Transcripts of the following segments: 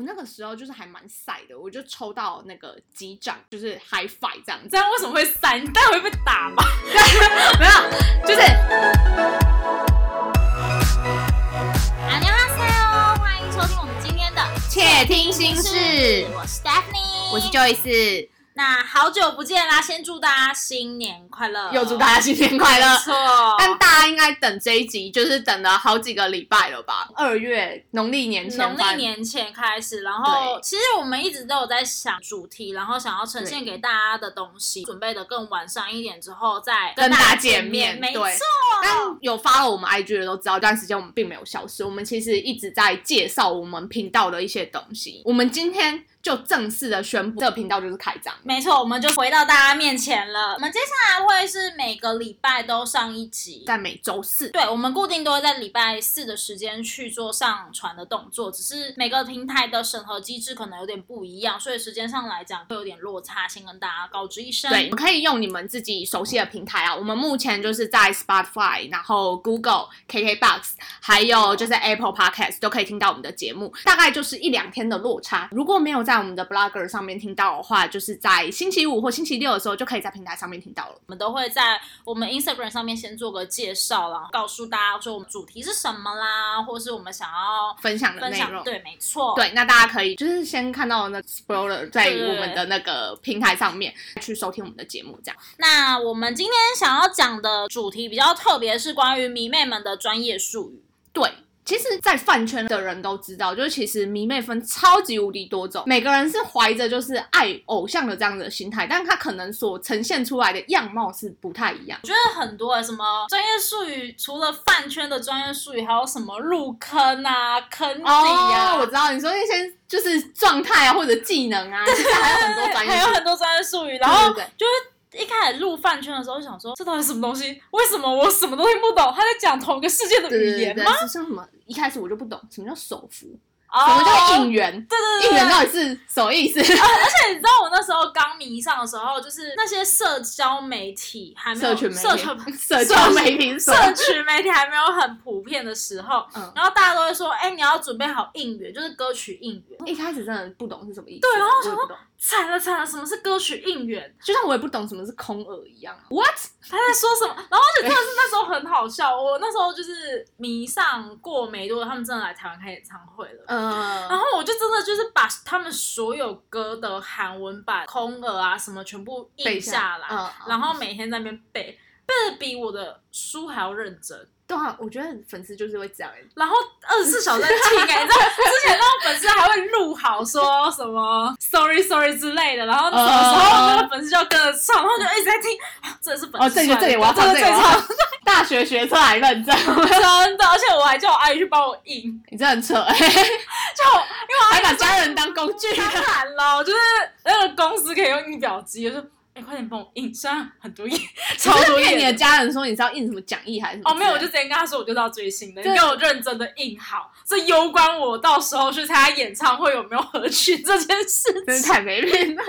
我那个时候就是还蛮晒的，我就抽到那个机长，就是 high five 这样，这样为什么会散？你待会被打吗？没有，就是。阿牛阿塞哦，欢迎收听我们今天的《窃听心事》，我是 Stephanie，我是 Joyce。那好久不见啦，先祝大家新年快乐，又祝大家新年快乐没。错，但大家应该等这一集，就是等了好几个礼拜了吧？二月农历年前，农历年前开始，然后其实我们一直都有在想主题，然后想要呈现给大家的东西，准备的更完善一点之后再跟大家见见面没错。但有发了我们 IG 的都知道，这段时间我们并没有消失，我们其实一直在介绍我们频道的一些东西。我们今天就正式的宣布，这个频道就是开张。没错，我们就回到大家面前了。我们接下来会是每个礼拜都上一集，在每周四，对，我们固定都会在礼拜四的时间去做上传的动作，只是每个平台的审核机制可能有点不一样，所以时间上来讲会有点落差，先跟大家告知一声。对，你们可以用你们自己熟悉的平台啊。我们目前就是在 Spotify，然后 Google、KKBox，还有就是 Apple Podcast 都可以听到我们的节目，大概就是一两天的落差。如果没有在我们的 Blogger 上面听到的话，就是在星期五或星期六的时候就可以在平台上面听到了。我们都会在我们 Instagram 上面先做个介绍，然后告诉大家说我们主题是什么啦，或是我们想要分享的分内容。享对，没错，对，那大家可以就是先看到那 spoiler 在我们的那个平台上面去收听我们的节目，这样。那我们今天想要讲的主题比较特别，是关于迷妹们的专业术语。对，其实，在饭圈的人都知道，就是其实迷妹分超级无敌多种，每个人是怀着就是爱偶像的这样的心态，但他可能所呈现出来的样貌是不太一样。我觉得很多欸什么专业术语，除了饭圈的专业术语，还有什么入坑啊、坑底啊，哦，我知道你说那些就是状态啊，或者技能啊，其实还有很多专业术语 还有很多专业术语，然后就是。一开始入饭圈的时候，就想说这到底什么东西？为什么我什么都听不懂？他在讲同一个世界的，语言吗？是像什么？一开始我就不懂什么叫手幅，哦什么叫应援，对对对应援到底是什么意思？而且你知道我那时候刚迷上的时候，就是那些社交媒体还没有社群媒社社交媒体社群媒体还没有很普遍的时候，然后大家都会说，哎、你要准备好应援，就是歌曲应援。一开始真的不懂是什么意思，对然后我想我也不懂，惨了惨了，什么是歌曲应援？就像我也不懂什么是空耳一样啊。What？他在说什么？然后而且真的是那时候很好笑，我那时候就是迷上过没多久，他们真的来台湾开演唱会了。嗯，然后我就真的就是把他们所有歌的韩文版、空耳啊什么全部背印下来，嗯，然后每天在那边背，背的比我的书还要认真。对啊，我觉得粉丝就是会这样欸，然后二十四小时在听哎、你知道之前那种粉丝还会录好说什么 sorry sorry 之类的，然后什么时候那个粉丝就跟着唱，然后就一直在听，啊这是粉哦，丝这里这里我要唱唱，这里我要这里唱唱，大学学车还认真，真的，而且我还叫我阿姨去帮我印，你真的很扯，欸就因为我还把家人当工具。当然了，就是那个公司可以用印表机，我就哎、快点帮我印，虽然很多页，超多印你的。家人说你是要印什么讲义还是什么？哦，没有，我就直接跟他说，我就到追星的，你对给我认真的印好，这攸关我到时候去参加演唱会有没有合群这件事情。真是太没品了。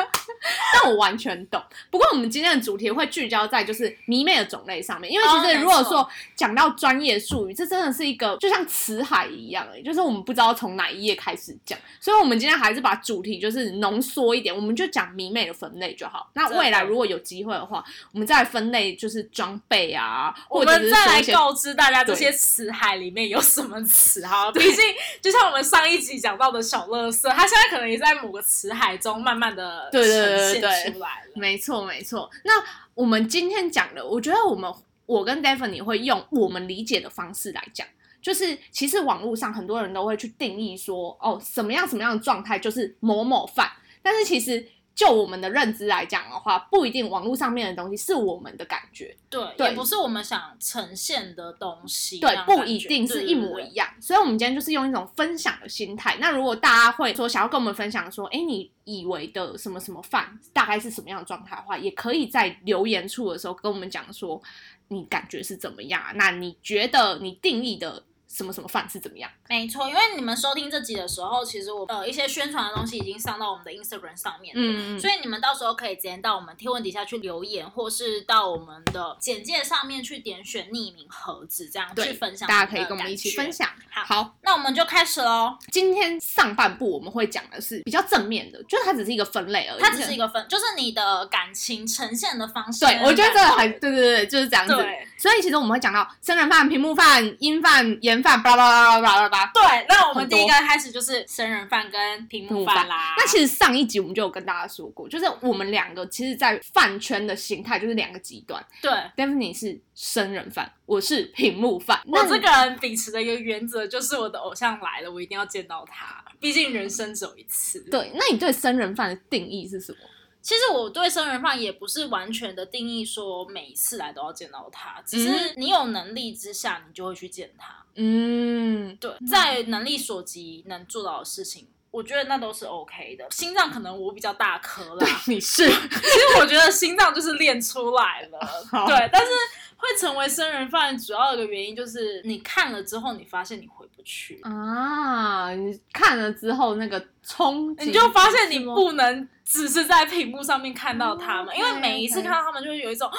但我完全懂。不过我们今天的主题会聚焦在就是迷妹的种类上面，因为其实如果说讲到专业术语，这真的是一个就像词海一样、欸，就是我们不知道从哪一页开始讲，所以我们今天还是把主题就是浓缩一点，我们就讲迷妹的分类就好。那未来如果有机会的话，我们再来分类就是装备啊，我或者们再来告知大家这些词海里面有什么词哈，毕竟就像我们上一集讲到的小乐色，它现在可能也在某个词海中慢慢的对对对出来了。没错，没错。那我们今天讲的，我觉得我们我跟 Daphne 会用我们理解的方式来讲，就是其实网络上很多人都会去定义说，哦，什么样什么样的状态就是某某饭，但是其实。就我们的认知来讲的话，不一定网络上面的东西是我们的感觉，对，对也不是我们想呈现的东西，对不一定是一模对对一样。所以，我们今天就是用一种分享的心态。那如果大家会说想要跟我们分享说，哎，你以为的什么什么饭大概是什么样的状态的话，也可以在留言处的时候跟我们讲说，你感觉是怎么样啊？那你觉得你定义的什么什么饭是怎么样。没错，因为你们收听这集的时候，其实我呃一些宣传的东西已经上到我们的 Instagram 上面，嗯嗯所以你们到时候可以直接到我们贴文底下去留言，或是到我们的简介上面去点选匿名盒子，这样去，分享。大家可以跟我们一起分。享。好好，那我们就开始喽。今天上半部我们会讲的是比较正面的，就是它只是一个分类而已。它只是一个分，就是你的感情呈现的方式。对，我觉得这个很对对对，就是这样子。对所以其实我们会讲到生人饭、屏幕饭、音饭、盐饭，巴拉巴拉巴拉巴拉拉。对。那我们第一个开始就是生人饭跟屏幕饭啦。那其实上一集我们就有跟大家说过，就是我们两个其实，在饭圈的形态就是两个极端。对。Daphne 是生人饭，我是屏幕饭。我那这个人秉持的一个原则就是，我的偶像来了，我一定要见到他，毕竟人生只有一次。对，那你对生人饭的定义是什么？其实我对生人饭也不是完全的定义，说每一次来都要见到他，只是你有能力之下，你就会去见他。嗯，对，在能力所及能做到的事情，我觉得那都是 OK 的。心脏可能我比较大颗啦，你是其实我觉得心脏就是练出来了，对，但是会成为生人犯，主要一个原因就是你看了之后，你发现你回不去，啊，你看了之后那个冲击，你就发现你不能只是在屏幕上面看到他们，哦因为每一次看到他们，就会有一种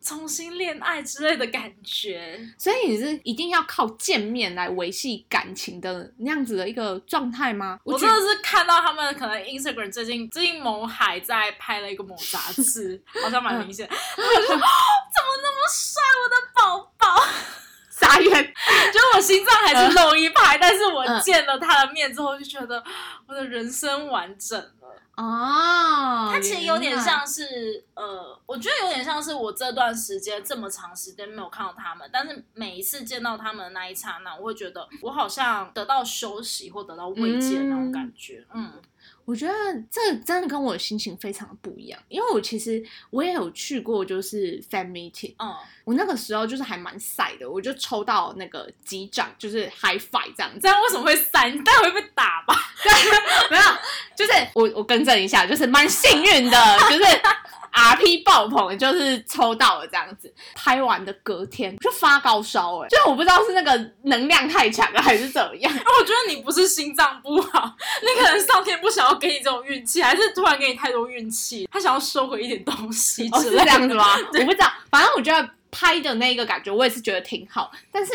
重新恋爱之类的感觉。所以你是一定要靠见面来维系感情的那样子的一个状态吗？我真的是看到他们可能 Instagram 最近最近某海在拍了一个某杂志，好像蛮明显，我就说、哦、怎么那么帅，我的宝宝。傻眼，就是我心脏还是漏一拍，但是我嗯见了他的面之后，就觉得我的人生完整了。哦，它其实有点像是，呃，我觉得有点像是我这段时间这么长时间没有看到他们，但是每一次见到他们的那一刹那，我会觉得我好像得到休息或得到慰藉的那种感觉。嗯，我觉得这真的跟我的心情非常的不一样，因为我其实我也有去过，就是 fan meeting，嗯，我那个时候就是还蛮晒的，我就抽到那个机长，就是 high five 这样子，这样为什么会晒？你待会会被打吧？没有，就是我我更正一下，就是蛮幸运的，就是 RP 爆棚，就是抽到了这样子。拍完的隔天就发高烧、哎，就我不知道是那个能量太强了还是怎么样。我觉得你不是心脏不好，你可能上天不想要给你这种运气，还是突然给你太多运气，他想要收回一点东西哦，是之类的。这样子吗？我不知道，反正我觉得拍的那个感觉，我也是觉得挺好，但是。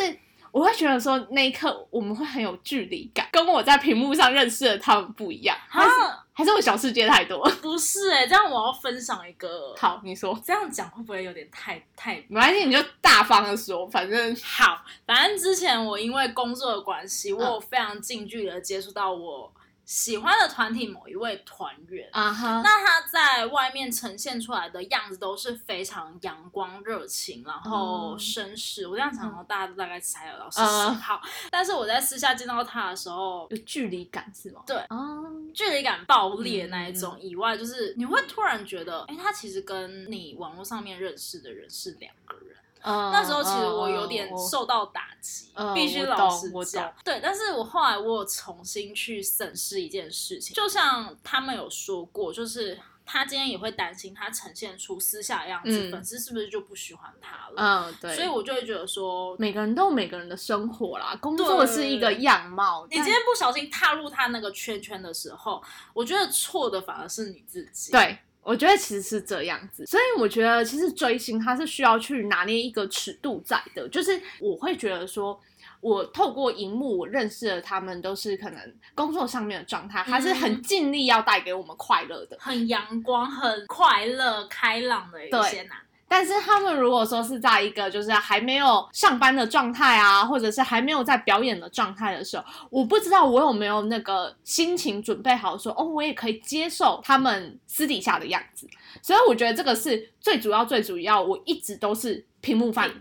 我会觉得说那一刻我们会很有距离感，跟我在屏幕上认识的他们不一样，还是啊，还是我小世界太多。不是哎、这样我要分享一个。好，你说，这样讲会不会有点太太没关系，你就大方的说，反正好？反正之前我因为工作的关系，我嗯有非常近距离的接触到我喜欢的团体某一位团员。啊哈，那他在外面呈现出来的样子都是非常阳光、热情，然后嗯绅士。我这样讲，然后大家都大概猜得到是谁。嗯好，但是我在私下见到他的时候，有距离感是吗？对哦，距离感爆裂那一嗯种以外，就是你会突然觉得，哎、他其实跟你网络上面认识的人是两个人。那那时候其实我有点受到打击，嗯必须老实讲。对，但是我后来我有重新去审视一件事情，就像他们有说过，就是他今天也会担心他呈现出私下的样子，嗯粉丝是不是就不喜欢他了？嗯，对，所以我就会觉得说，每个人都有每个人的生活啦，工作是一个样貌。你今天不小心踏入他那个圈圈的时候，我觉得错的反而是你自己。对，我觉得其实是这样子，所以我觉得其实追星它是需要去拿捏一个尺度在的，就是我会觉得说。我透过荧幕，我认识了他们，都是可能工作上面的状态，还是很嗯尽力要带给我们快乐的。很阳光、很快乐、开朗的一些男。但是他们如果说是在一个就是还没有上班的状态啊，或者是还没有在表演的状态的时候，我不知道我有没有那个心情准备好说，哦，我也可以接受他们私底下的样子。所以我觉得这个是最主要、最主要，我一直都是屏幕饭，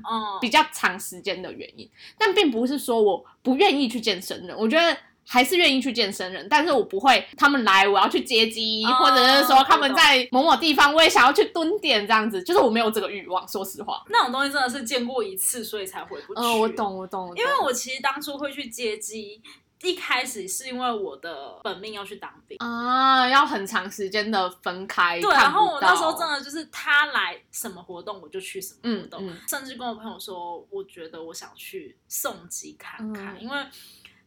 比较长时间的原因，但并不是说我不愿意去健身的，我觉得。还是愿意去见生人，但是我不会他们来我要去接机，哦或者是说他们在某某地方我也想要去蹲点这样子，就是我没有这个欲望，说实话。那种东西真的是见过一次，所以才回不去。嗯，我。懂，我懂，我懂因为我其实当初会去接机，一开始是因为我的本命要去当兵。啊，要很长时间的分开。对，然后我那时候真的就是他来什么活动我就去什么活动，嗯嗯甚至跟我朋友说，我觉得我想去送机看看，嗯因为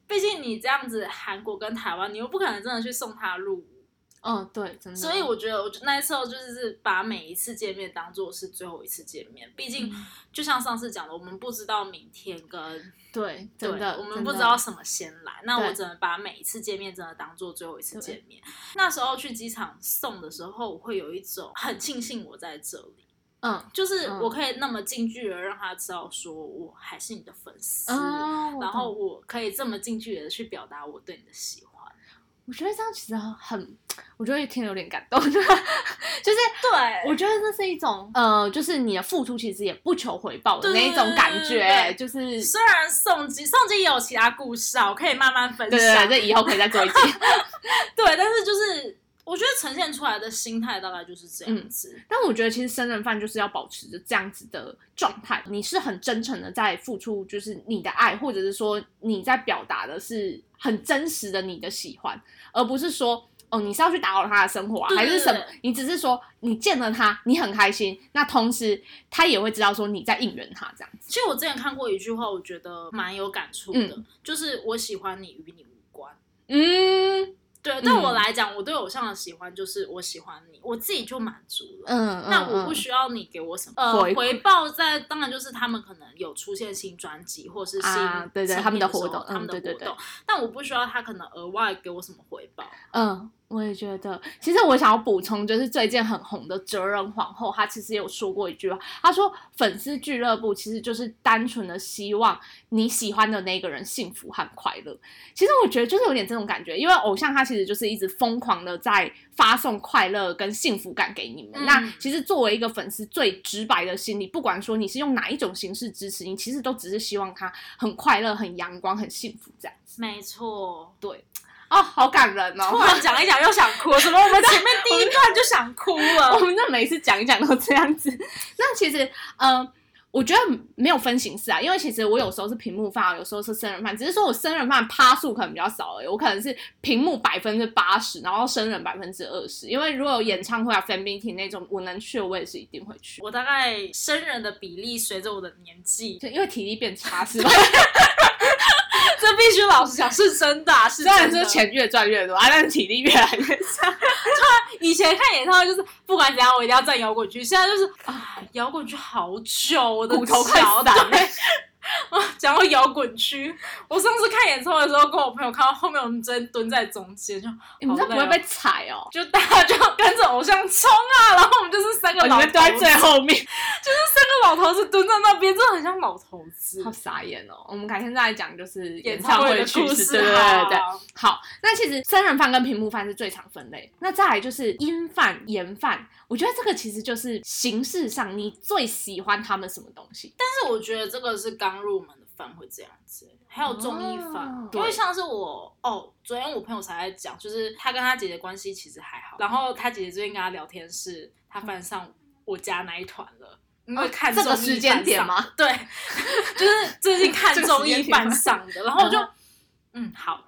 毕竟你这样子韩国跟台湾，你又不可能真的去送他入伍，嗯，对，真的。所以我觉得我那时候就是是把每一次见面当做是最后一次见面，毕竟嗯就像上次讲的，我们不知道明天跟对，对真的，我们不知道什么先来，那我只能把每一次见面真的当做最后一次见面。那时候去机场送的时候，我会有一种很庆幸我在这里，嗯。就是嗯我可以那么近距离的让他知道说我还是你的粉丝，哦，然后我可以这么近距离的去表达我对你的喜欢。我觉得这样其实很，我觉得听得有点感动，就是对，我觉得这是一种呃，就是你的付出其实也不求回报的那一种感觉，就是虽然宋基宋基也有其他故事啊，我可以慢慢分对对享。对，这以后可以再做一集。对，但是就是我觉得呈现出来的心态大概就是这样子。但我觉得其实生人饭就是要保持着这样子的状态，你是很真诚的在付出，就是你的爱，或者是说你在表达的是很真实的你的喜欢，而不是说。哦，你是要去打扰他的生活啊，还是什么？你只是说你见了他，你很开心，那同时他也会知道说你在应援他这样子。其实我之前看过一句话，我觉得蛮有感触的，嗯就是我喜欢你与你无关。嗯对，对我来讲，我对偶像的喜欢就是我喜欢你，我自己就满足了。嗯，那我不嗯需要你给我什么呃回回报在，当然就是他们可能有出现新专辑或是新啊对对他们的活动他们的嗯对对对活动，但我不需要他可能额外给我什么回报。嗯，我也觉得。其实我想要补充，就是最近很红的哲人皇后，她其实也有说过一句话，她说粉丝俱乐部其实就是单纯的希望你喜欢的那个人幸福和快乐。其实我觉得就是有点这种感觉，因为偶像他其实就是一直疯狂的在发送快乐跟幸福感给你们。嗯那其实作为一个粉丝，最直白的心理，不管说你是用哪一种形式支持你，其实都只是希望他很快乐、很阳光、很幸福这样子。没错，对。哦，好感人哦！突然讲一讲又想哭，怎么我们前面第一段就想哭了？我们这每次讲一讲都这样子。那其实，呃，我觉得没有分形式啊，因为其实我有时候是屏幕饭，有时候是生人饭，只是说我生人饭趴数可能比较少而已，我可能是屏幕百分之八十，然后生人百分之二十。因为如果有演唱会啊、fan meeting 那种，我能去，我也是一定会去。我大概生人的比例随着我的年纪，就因为体力变差是吧？这必须老实讲是真的、啊，是虽然真的。说钱越赚越多啊，但是体力越来越差。以前看演唱会就是不管怎样，我一定要站摇滚区，现在就是啊，摇滚区好久，我的骨头快脚散了对讲到摇滚区，我上次看演唱会的时候，跟我朋友看到后面，我们真蹲在中间，就你们这不会被踩哦？就大家就跟着偶像冲啊，然后我们就是三个哦你老头子，们都在最后面，就是三个老头子蹲在那边，真的很像老头子好。傻眼哦！我们改天再来讲，就是演唱唱会的故事，对对对对。好好，那其实真人饭跟屏幕饭是最常分类，那再来就是音饭、言饭，我觉得这个其实就是形式上你最喜欢他们什么东西。但是我觉得这个是刚入门的饭会这样子，还有综艺饭，哦因为像是我哦，昨天我朋友才在讲，就是他跟他姐姐关系其实还好，然后他姐姐最近跟他聊天是，他翻上我家那一团了。因为哦看这个时间点吗的？对，就是最近看这个综艺时间点吗翻上的，然后我就嗯嗯好，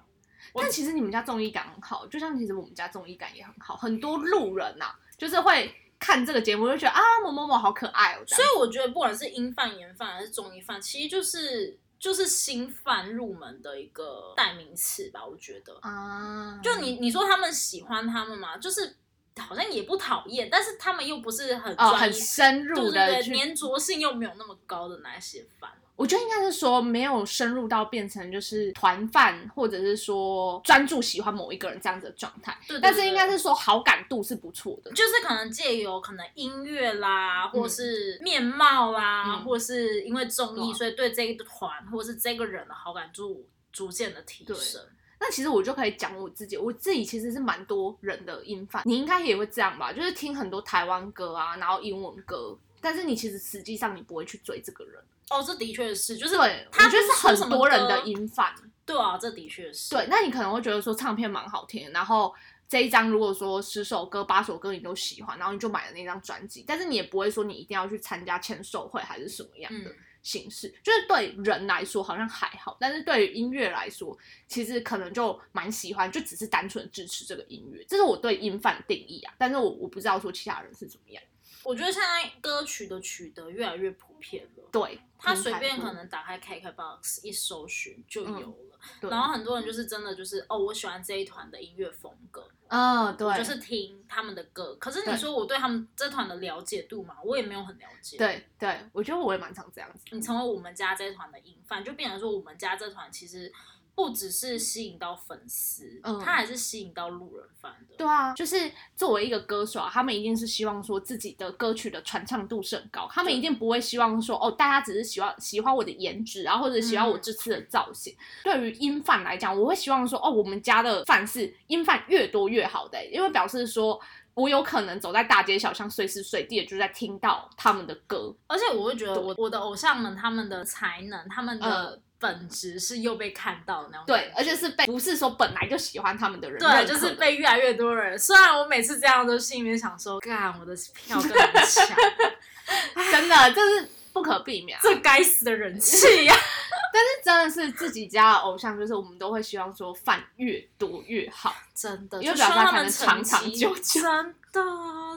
但其实你们家综艺感很好，就像其实我们家综艺感也很好，很多路人呐、就是会看这个节目就觉得啊某某某好可爱哦，所以我觉得不管是英饭、盐饭还是综艺饭，其实就是就是新饭入门的一个代名词吧，我觉得。啊，就你你说他们喜欢他们吗？就是好像也不讨厌，但是他们又不是很哦很深入对对对，的粘着性又没有那么高的那些饭。我觉得应该是说没有深入到变成就是团饭，或者是说专注喜欢某一个人这样子的状态。对对但是应该是说好感度是不错的。就是可能借由可能音乐啦，或嗯是面貌啦，嗯或是因为综艺，所以对这一团或是这个人的好感度逐渐的提升。那其实我就可以讲我自己，我自己其实是蛮多人的音范，你应该也会这样吧？就是听很多台湾歌啊，然后英文歌，但是你其实实际上你不会去追这个人。哦，这的确是，就是我觉得是很多人的歌音范。对啊，这的确是。对，那你可能会觉得说唱片蛮好听，然后这一张如果说十首歌八首歌你都喜欢，然后你就买了那张专辑，但是你也不会说你一定要去参加签售会还是什么样的。嗯，形式，就是对人来说好像还好，但是对于音乐来说，其实可能就蛮喜欢，就只是单纯支持这个音乐，这是我对音范定义啊。但是我我不知道说其他人是怎么样。我觉得现在歌曲的取得越来越普遍了，对，他随便可能打开 KKBOX 一搜寻就有了。对然后很多人就是真的就是哦，我喜欢这一团的音乐风格，嗯，对，就是听他们的歌。可是你对说我对他们这团的了解度嘛，我也没有很了解。，对对，我觉得我也蛮常这样子。你成为我们家这一团的音范，就变成说我们家这团其实不只是吸引到粉丝，嗯他还是吸引到路人 fan 的。对啊，就是作为一个歌手啊，他们一定是希望说自己的歌曲的传唱度是很高，他们一定不会希望说哦，大家只是喜欢喜欢我的颜值啊，或者喜欢我这次的造型。对于音范来讲，我会希望说哦，我们家的饭是音范越多越好的、因为表示说。我有可能走在大街小巷，随时随地的就在听到他们的歌，而且我会觉得我我的偶像们他们的才能，他们的嗯本质是又被看到的那种。，对而且是被不是说本来就喜欢他们的人对，认可就是被越来越多人。虽然我每次这样都心里面想说，干我的票更难抢，真的就是不可避免啊。这该死的人气呀、但是真的是自己家的偶像，就是我们都会希望说饭越多越好。真的，因为就希望他才能长长久久真的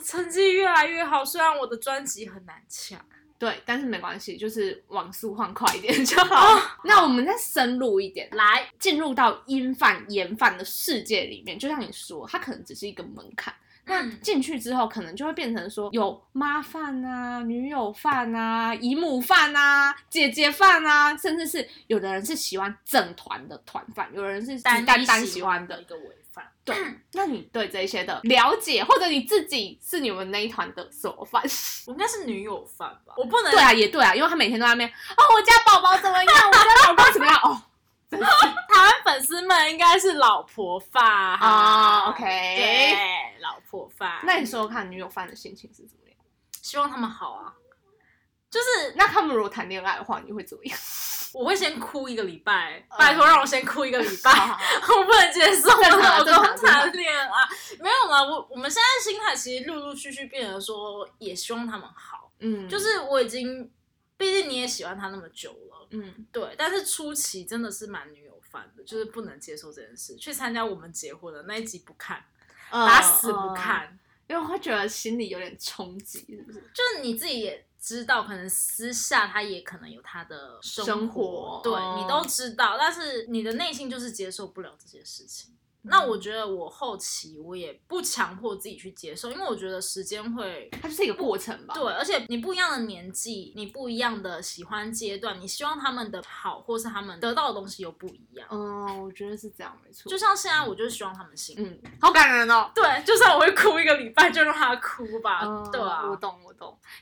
成绩越来越好。虽然我的专辑很难抢，对，但是没关系，就是网速换快一点就好。那我们再深入一点，来，进入到音范、言范的世界里面，就像你说，它可能只是一个门槛。那嗯进去之后，可能就会变成说有妈饭啊、女友饭啊、姨母饭啊、姐姐饭啊，甚至是有的人是喜欢整团的团饭，有人是只单单喜喜欢的的一。个。对，那你对这些的了解，或者你自己是你们那一团的什么饭？我应该是女友饭吧，我不能对啊，也对啊，因为他每天都在那边哦，我家宝宝怎么样，我家宝宝怎么样哦，真是 台湾粉丝们应该是老婆饭啊，OK 对，老婆饭。那你说说看，女友饭的心情是怎么样？希望他们好啊，就是那他们如果谈恋爱的话，你会怎么样？我会先哭一个礼拜，嗯拜托让我先哭一个礼拜。我不能接受我老公谈恋爱，没有啦。我我们现在心态其实陆陆续续变得说，也希望他们好。嗯，就是我已经，毕竟你也喜欢他那么久了，嗯，对。但是初期真的是蛮女友范的，就是不能接受这件事。去参加我们结婚的那一集不看，呃打死不，呃看。因为我会觉得心里有点冲击，是不是？就是你自己也知道，可能私下他也可能有他的生生活对、哦你都知道，但是你的内心就是接受不了这些事情。那我觉得我后期我也不强迫自己去接受，因为我觉得时间会它就是一个过程吧。对，而且你不一样的年纪，你不一样的喜欢阶段，你希望他们的好，或是他们得到的东西又不一样。嗯，我觉得是这样，没错。就像现在，我就是希望他们幸福。嗯，好感人哦。对，就算我会哭一个礼拜，就让他哭吧。嗯对啊，我懂，我懂。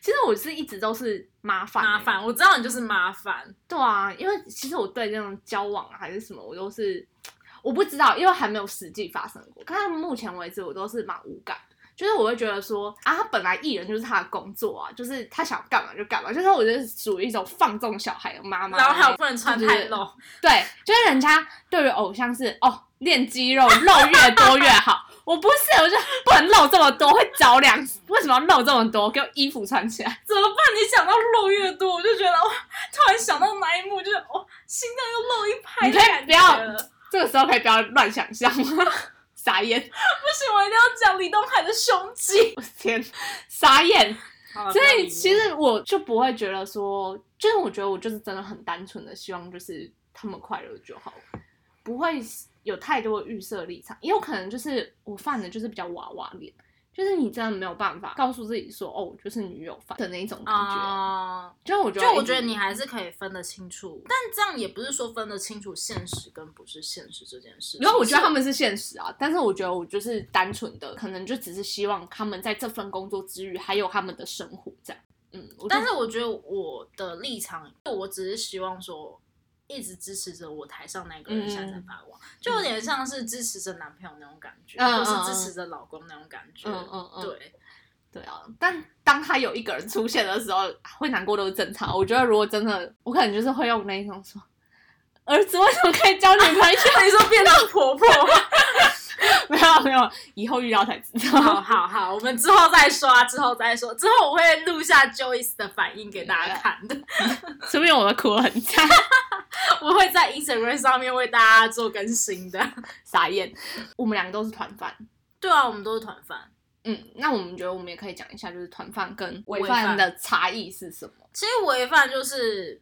其实我是一直都是麻烦、欸麻。烦，我知道你就是麻烦。对啊，因为其实我对这种交往啊还是什么，我都是我不知道，因为还没有实际发生过。看目前为止，我都是蛮无感。就是我会觉得说啊，他本来艺人就是他的工作啊，就是他想干嘛就干嘛，就是我觉得属于一种放纵小孩的妈妈。然后还有不能穿太就是露，对，就是人家对于偶像是哦，练肌肉，肉越多越好。我不是，我就不能露这么多，会着凉。为什么要露这么多？给我衣服穿起来。怎么办？你想到露越多，我就觉得哇，突然想到那一幕，就是哇，心脏又漏一拍你可以不要。这个时候可以不要乱想象吗？傻眼，不行，我一定要讲李东海的胸肌。我的天，傻眼。所所以其实我就不会觉得说，就是我觉得我就是真的很单纯的希望就是他们快乐就好，不会有太多的预设立场，也有可能就是我犯的就是比较娃娃脸。就是你真的没有办法告诉自己说，哦，就是女友犯的那一种感觉。啊，就我觉得，就我觉得你还是可以分得清楚，但这样也不是说分得清楚现实跟不是现实这件事情。然后我觉得他们是现实啊，但是我觉得我就是单纯的，可能就只是希望他们在这份工作之余，还有他们的生活这样。嗯，但是我觉得我的立场，我只是希望说，一直支持着我台上那个人嗯现在在发光，就有点像是支持着男朋友那种感觉，嗯或是支持着老公那种感觉。嗯嗯嗯对，对啊，但当他有一个人出现的时候，会难过都是正常。我觉得如果真的，我可能就是会用那一种说，儿子为什么可以交女朋友？你说变成婆婆吗？没有没有，以后遇到才知道。好好好，我们之后再说啊，之后再说。之后我会录下 Joyce 的反应给大家看的。说不定我的哭得很惨，我会在 Instagram 上面为大家做更新的。傻眼。我们两个都是团饭。对啊，我们都是团饭。嗯，那我们觉得我们也可以讲一下，就是团饭跟违饭的差异是什么？其实违饭就是，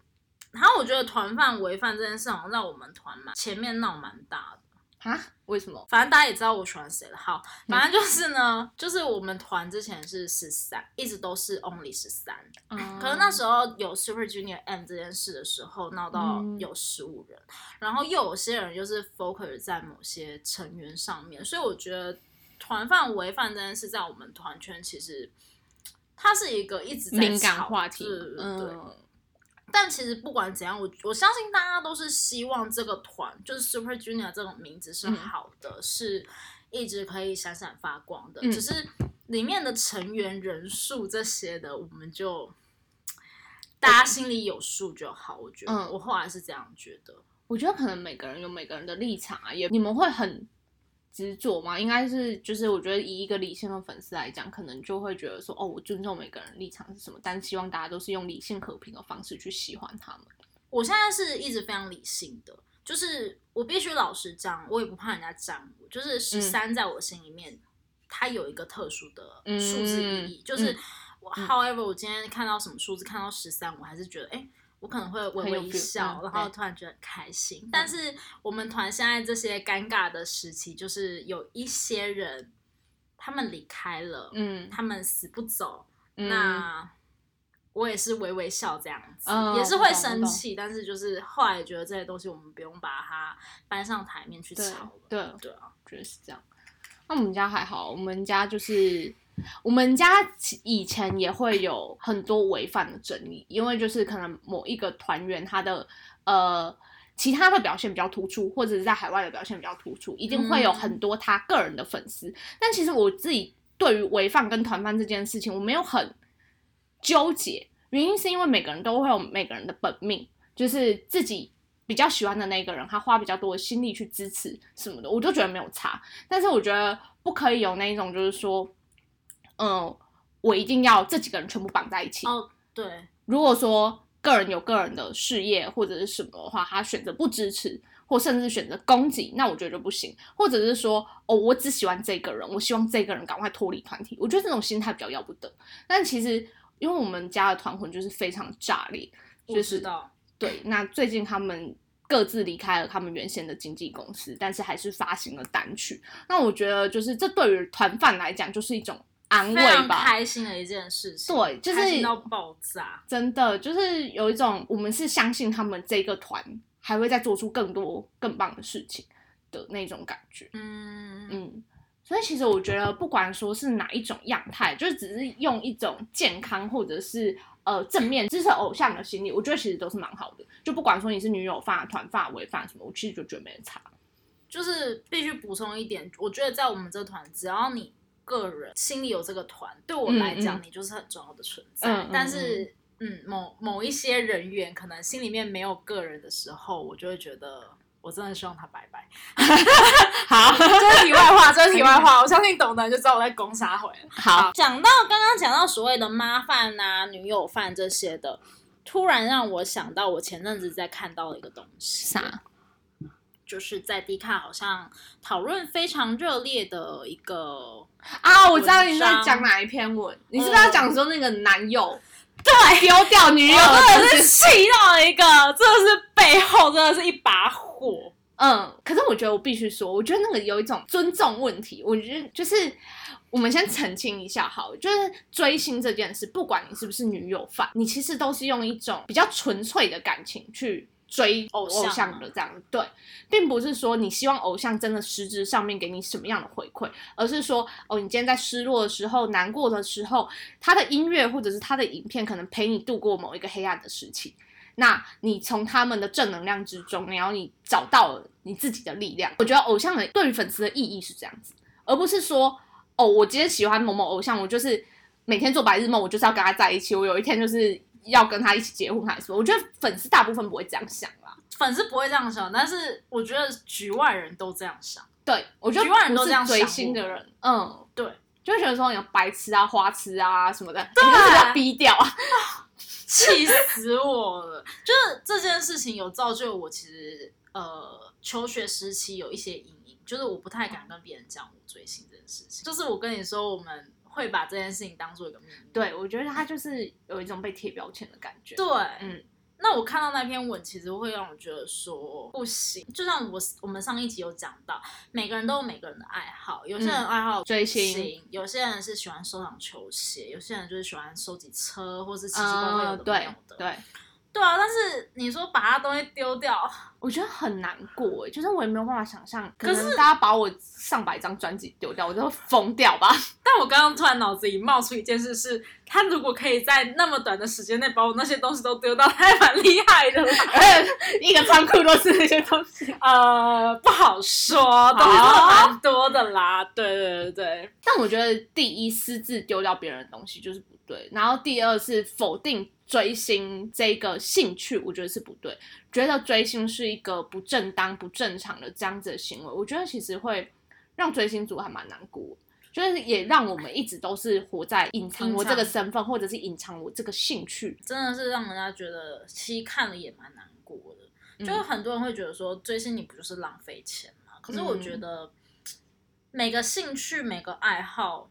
然后我觉得团饭违饭这件事好像在我们团嘛前面闹蛮大的。啊？为什么？反正大家也知道我喜欢谁了。好，反正就是呢，就是我们团之前是十三，一直都是 only 十三。嗯可能那时候有 Super Junior M 这件事的时候，闹到嗯有十五人，然后又有些人就是 focus 在某些成员上面，所以我觉得团饭违饭这件事在我们团圈其实它是一个一直在敏感话题。对对对。嗯，但其实不管怎样，我我相信大家都是希望这个团就是 Super Junior 这种名字是嗯好的，是一直可以闪闪发光的。嗯只是里面的成员人数这些的，我们就大家心里有数就好。我觉得，嗯我后来是这样觉得。我觉得可能每个人有每个人的立场啊，也你们会很执着嘛？应该是就是我觉得以一个理性的粉丝来讲，可能就会觉得说，哦，我尊重每个人立场是什么，但希望大家都是用理性和平的方式去喜欢他们。我现在是一直非常理性的，就是我必须老实讲，我也不怕人家占我。就是十三在我心里面，它有一个特殊的数字意义，嗯就是嗯我、however 我今天看到什么数字，看到十三，我还是觉得，哎、我可能会微微一笑，嗯然后突然觉得很开心。但是我们团现在这些尴尬的时期，就是有一些人他们离开了，嗯，他们死不走，嗯那我也是微微笑这样子，嗯也是会生气，但是就是后来觉得这些东西我们不用把它搬上台面去对吵了。对对啊，觉得是这样。那我们家还好，我们家就是我们家以前也会有很多违反的争议，因为就是可能某一个团员他的呃其他的表现比较突出，或者是在海外的表现比较突出，一定会有很多他个人的粉丝。但其实我自己对于违反跟团饭这件事情，我没有很纠结，原因是因为每个人都会有每个人的本命，就是自己比较喜欢的那个人，他花比较多的心力去支持什么的，我就觉得没有差。但是我觉得不可以有那一种，就是说，嗯，我一定要这几个人全部绑在一起。哦，对，如果说个人有个人的事业或者是什么的话，他选择不支持，或甚至选择攻击，那我觉得就不行。或者是说，哦，我只喜欢这个人，我希望这个人赶快脱离团体。我觉得这种心态比较要不得。但其实，因为我们家的团魂就是非常炸裂，我就是知道。对。那最近他们各自离开了他们原先的经纪公司，但是还是发行了单曲。那我觉得，就是这对于团饭来讲，就是一种安慰吧。开心的一件事情，对就是到爆炸。真的就是有一种，我们是相信他们这个团还会再做出更多更棒的事情的那种感觉。嗯，嗯，所以其实我觉得，不管说是哪一种样态，就是只是用一种健康或者是呃正面支持偶像的心理，我觉得其实都是蛮好的。就不管说你是女友饭、团饭、违饭什么，我其实就觉得没人差。就是必须补充一点，我觉得在我们这团，只要你个人心里有这个团，对我来讲，你就是很重要的存在。但是，嗯，某某一些人员可能心里面没有个人的时候，我就会觉得，我真的希望他拜拜。好，这是题外话，这是题外话，我相信懂的人就知道我在攻杀回了。好，讲到刚刚讲到所谓的妈饭啊、女友饭这些的，突然让我想到我前阵子在看到的一个东西，啥？就是在 D 卡好像讨论非常热烈的一个，啊，我知道你在讲哪一篇文，你是不是要讲说那个男友对，丢掉女友真的是？气到了一个，真的是背后真的是一把火。嗯，可是我觉得我必须说，我觉得那个有一种尊重问题。我觉得就是我们先澄清一下好了，就是追星这件事，不管你是不是女友饭，你其实都是用一种比较纯粹的感情去追偶像偶像的这样对，并不是说你希望偶像真的实质上面给你什么样的回馈，而是说哦，你今天在失落的时候、难过的时候，他的音乐或者是他的影片可能陪你度过某一个黑暗的时期。那你从他们的正能量之中，然后你找到了你自己的力量。我觉得偶像的对于粉丝的意义是这样子，而不是说哦，我今天喜欢某某偶像，我就是每天做白日梦，我就是要跟他在一起，我有一天就是要跟他一起结婚还是。我觉得粉丝大部分不会这样想啦。粉丝不会这样想，但是我觉得局外人都这样想。对我觉得局外人都这样想我星的人，嗯，对，就会觉得说有白痴啊、花痴啊什么的，对你就是要逼掉啊。气死我了！就是这件事情有造就我，其实呃，求学时期有一些阴影，就是我不太敢跟别人讲我追星这件事情。就是我跟你说，我们会把这件事情当做一个秘密。对，我觉得他就是有一种被贴标签的感觉。对，嗯，那我看到那篇文，其实会让我觉得说不行。就像我我们上一集有讲到，每个人都有每个人的爱好，有些人爱好嗯追星，有些人是喜欢收藏球鞋，有些人就是喜欢收集车，或是奇奇怪怪有嗯，的没对有的。对，对啊，但是你说把他东西丢掉，我觉得很难过哎，就是我也没有办法想象，可可是能大家把我上百张专辑丢掉，我就会疯掉吧。但我刚刚突然脑子里冒出一件事是，他如果可以在那么短的时间内把我那些东西都丢到，他还蛮厉害的。一个仓库都是那些东西。呃，不好说，东西蛮多的啦。对对对对，但我觉得第一私自丢掉别人的东西就是不对，然后第二是否定追星这个兴趣，我觉得是不对，觉得追星是一个不正当、不正常的这样子的行为，我觉得其实会让追星族还蛮难过。就是也让我们一直都是活在隐藏我这个身份，或者是隐藏我这个兴趣。真的是让人家觉得，其实看了也蛮难过的。嗯就是很多人会觉得说，追星你不就是浪费钱吗？可是我嗯觉得每个兴趣、每个爱好，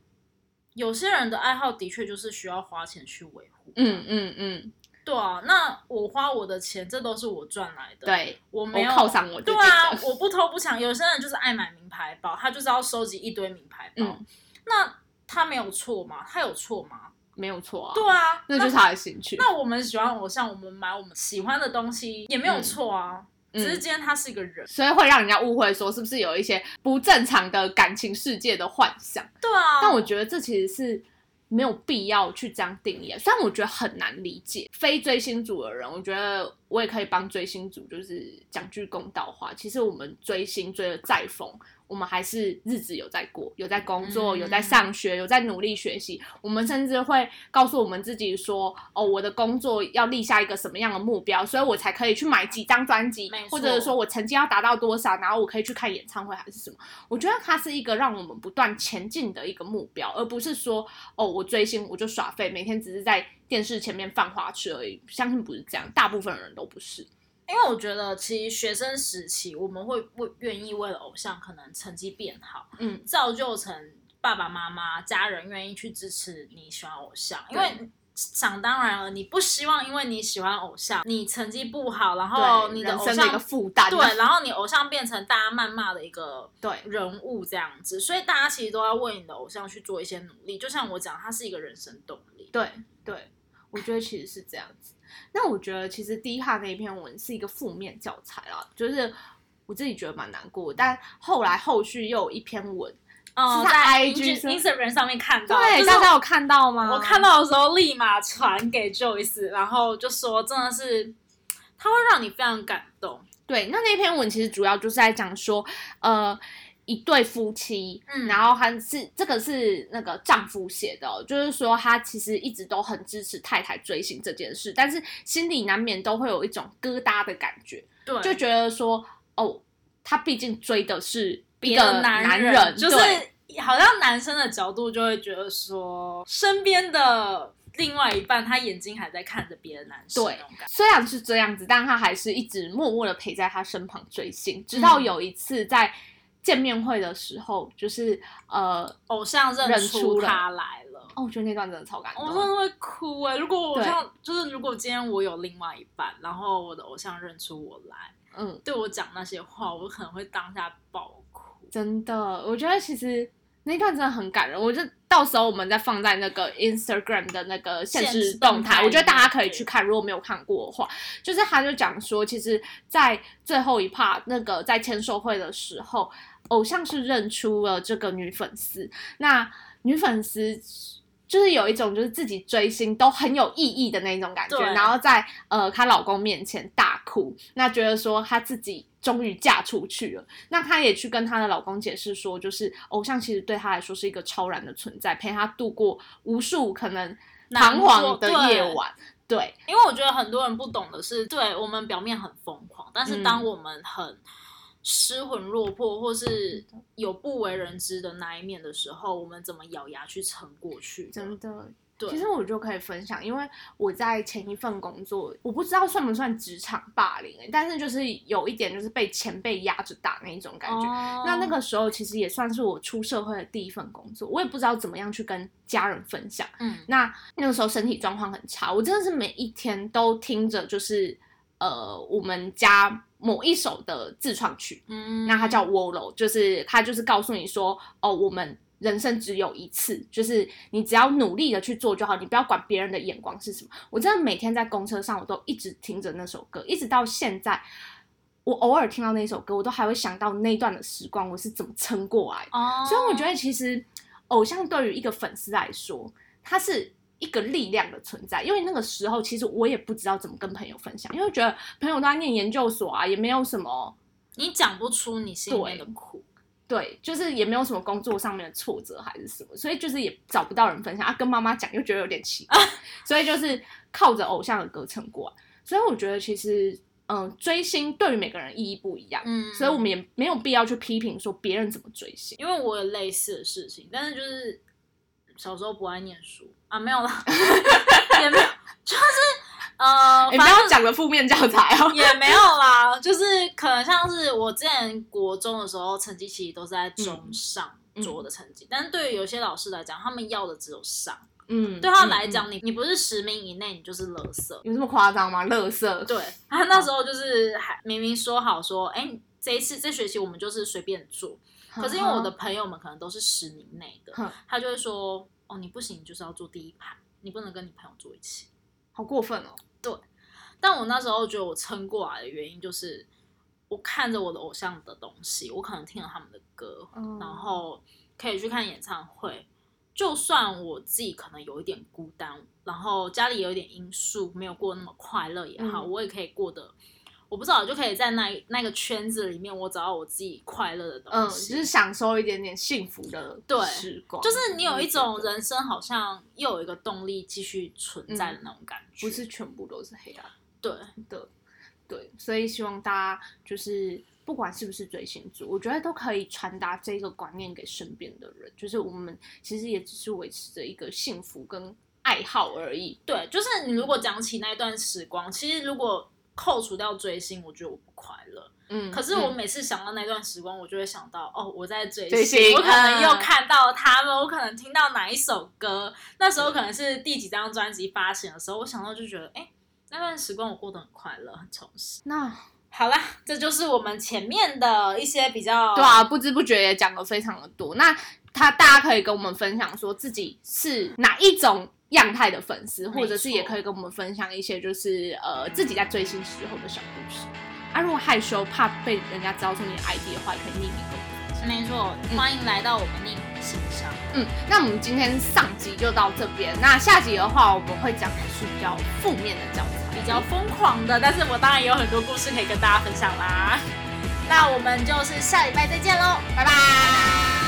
有些人的爱好的确就是需要花钱去维护。嗯嗯嗯，对啊，那我花我的钱，这都是我赚来的。，对，我我没有犒赏我。对啊，我不偷不抢。有些人就是爱买名牌包，他就是要收集一堆名牌包。嗯那他没有错吗？他有错吗？没有错啊，对啊，那就是他的兴趣。那我们喜欢偶像，我们买我们喜欢的东西也没有错啊。嗯只是今天他是一个人。所以会让人家误会说是不是有一些不正常的感情世界的幻想。对啊，但我觉得这其实是没有必要去这样定义啊，虽然我觉得很难理解。非追星族的人，我觉得我也可以帮追星族就是讲句公道话。其实我们追星追的再疯，我们还是日子有在过，有在工作，嗯有在上学，有在努力学习。我们甚至会告诉我们自己说：“哦，我的工作要立下一个什么样的目标，所以我才可以去买几张专辑或者说我成绩要达到多少，然后我可以去看演唱会还是什么。”我觉得它是一个让我们不断前进的一个目标，而不是说哦，我追星我就耍废，每天只是在电视前面犯花痴而已。相信不是这样，大部分人都不是。因为我觉得，其实学生时期我们会为愿意为了偶像可能成绩变好，嗯，造就成爸爸妈妈、家人愿意去支持你喜欢偶像，因为。想当然了，你不希望因为你喜欢偶像，你成绩不好，然后你的偶像的一个负担啊，对，然后你偶像变成大家谩骂的一个对人物这样子，所以大家其实都要为你的偶像去做一些努力。就像我讲，它是一个人生动力。对对，我觉得其实是这样子。那我觉得其实第一哈那一篇文是一个负面教材啦，就是我自己觉得蛮难过，但后来后续又有一篇文，嗯，是在在 IG 上 Instagram 上面看到，对，就是大家有看到吗？我看到的时候立马传给 Joyce，然后就说真的是，它会让你非常感动。对，那那篇文其实主要就是在讲说，呃，一对夫妻，嗯。然后还是这个是那个丈夫写的、哦，就是说他其实一直都很支持太太追星这件事，但是心里难免都会有一种疙瘩的感觉，对，就觉得说，哦，他毕竟追的是一别个的男人，就是好像男生的角度就会觉得说，身边的另外一半他眼睛还在看着别的男生，对。虽然是这样子，但他还是一直默默的陪在他身旁追星，直到嗯。有一次在见面会的时候，就是呃，偶像认认出他来了。哦，我觉得那段真的超感动。我真的会哭哎、如果我对像就是如果今天我有另外一半，然后我的偶像认出我来，嗯，对我讲那些话，我可能会当下爆哭。真的，我觉得其实那段真的很感人。我就到时候我们再放在那个 Instagram 的那个现现实实动态动态，我觉得大家可以去看。如果没有看过的话，就是他就讲说，其实，在最后一 part 那个在签售会的时候，偶像是认出了这个女粉丝，那女粉丝。就是有一种就是自己追星都很有意义的那种感觉，然后在呃她老公面前大哭，那觉得说她自己终于嫁出去了，那她也去跟她的老公解释说，就是偶像其实对她来说是一个超然的存在，陪她度过无数可能彷徨的夜晚。对，因为我觉得很多人不懂的是，对我们表面很疯狂，但是嗯。当我们很失魂落魄，或是有不为人知的那一面的时候，我们怎么咬牙去撑过去？真的。对，其实我就可以分享，因为我在前一份工作，我不知道算不算职场霸凌、欸，但是就是有一点就是被前辈压着打那一种感觉。哦那那个时候其实也算是我出社会的第一份工作，我也不知道怎么样去跟家人分享。嗯那那个时候身体状况很差，我真的是每一天都听着就是呃我们家某一首的自创曲，嗯，那它叫 Wolo，就是它就是告诉你说，哦，我们人生只有一次，就是你只要努力的去做就好，你不要管别人的眼光是什么。我真的每天在公车上，我都一直听着那首歌，一直到现在，我偶尔听到那首歌，我都还会想到那段的时光，我是怎么撑过来所以我觉得，其实偶像对于一个粉丝来说，他是一个力量的存在。因为那个时候，其实我也不知道怎么跟朋友分享，因为觉得朋友都在念研究所啊，也没有什么你讲不出你心里面的苦。对，就是也没有什么工作上面的挫折还是什么，所以就是也找不到人分享啊。跟妈妈讲又觉得有点奇怪，所以就是靠着偶像的歌撑过来。所以我觉得其实，嗯、追星对于每个人意义不一样，嗯，所以我们也没有必要去批评说别人怎么追星。因为我有类似的事情，但是就是小时候不爱念书啊，没有啦，也没有，就是呃，你不要讲的负面教材哦。也没有啦，就是可能像是我之前国中的时候，成绩其实都是在中上嗯左的成绩，但是对于有些老师来讲，他们要的只有上，嗯，对他嗯来讲，你你不是十名以内，你就是垃圾。有这么夸张吗？垃圾，对他那时候就是还明明说好说，哎、这一次这学期我们就是随便做，可是因为我的朋友们可能都是十名内的，他就会说，哦，你不行，你就是要坐第一排，你不能跟你朋友坐一起。好过分哦。对但我那时候觉得我撑过来的原因就是，我看着我的偶像的东西，我可能听了他们的歌，嗯然后可以去看演唱会。就算我自己可能有一点孤单，然后家里有一点因素没有过那么快乐也好，嗯我也可以过得，我不知道，就可以在那那个圈子里面，我找到我自己快乐的嗯，东西。就是享受一点点幸福的对时光，就是你有一种人生好像又有一个动力继续存在的那种感觉，不是全部都是黑暗。对，的，对，所以希望大家就是不管是不是追星族，我觉得都可以传达这个观念给身边的人，就是我们其实也只是维持着一个幸福跟爱好而已。对，就是你如果讲起那一段时光，其实如果扣除掉追星，我觉得我不快乐。嗯，可是我嗯每次想到那段时光，我就会想到，哦，我在追追星，我可能又嗯看到他们，我可能听到哪一首歌，那时候可能是第几张专辑发行的时候，我想到就觉得，哎，那段时光我过得很快乐，很充实。那好啦，这就是我们前面的一些比较对啊，不知不觉也讲了非常的多。那他大家可以跟我们分享说自己是哪一种样态的粉丝，或者是也可以跟我们分享一些就是呃自己在追星时候的小故事。啊，如果害羞怕被人家知道出你的 ID 的话，也可以匿名跟我们分享。没错，欢迎来到我们匿名信箱。嗯，那我们今天上集就到这边，那下集的话我们会讲的是比较负面的教材，比较疯狂的，但是我当然也有很多故事可以跟大家分享啦。那我们就是下礼拜再见喽，拜拜。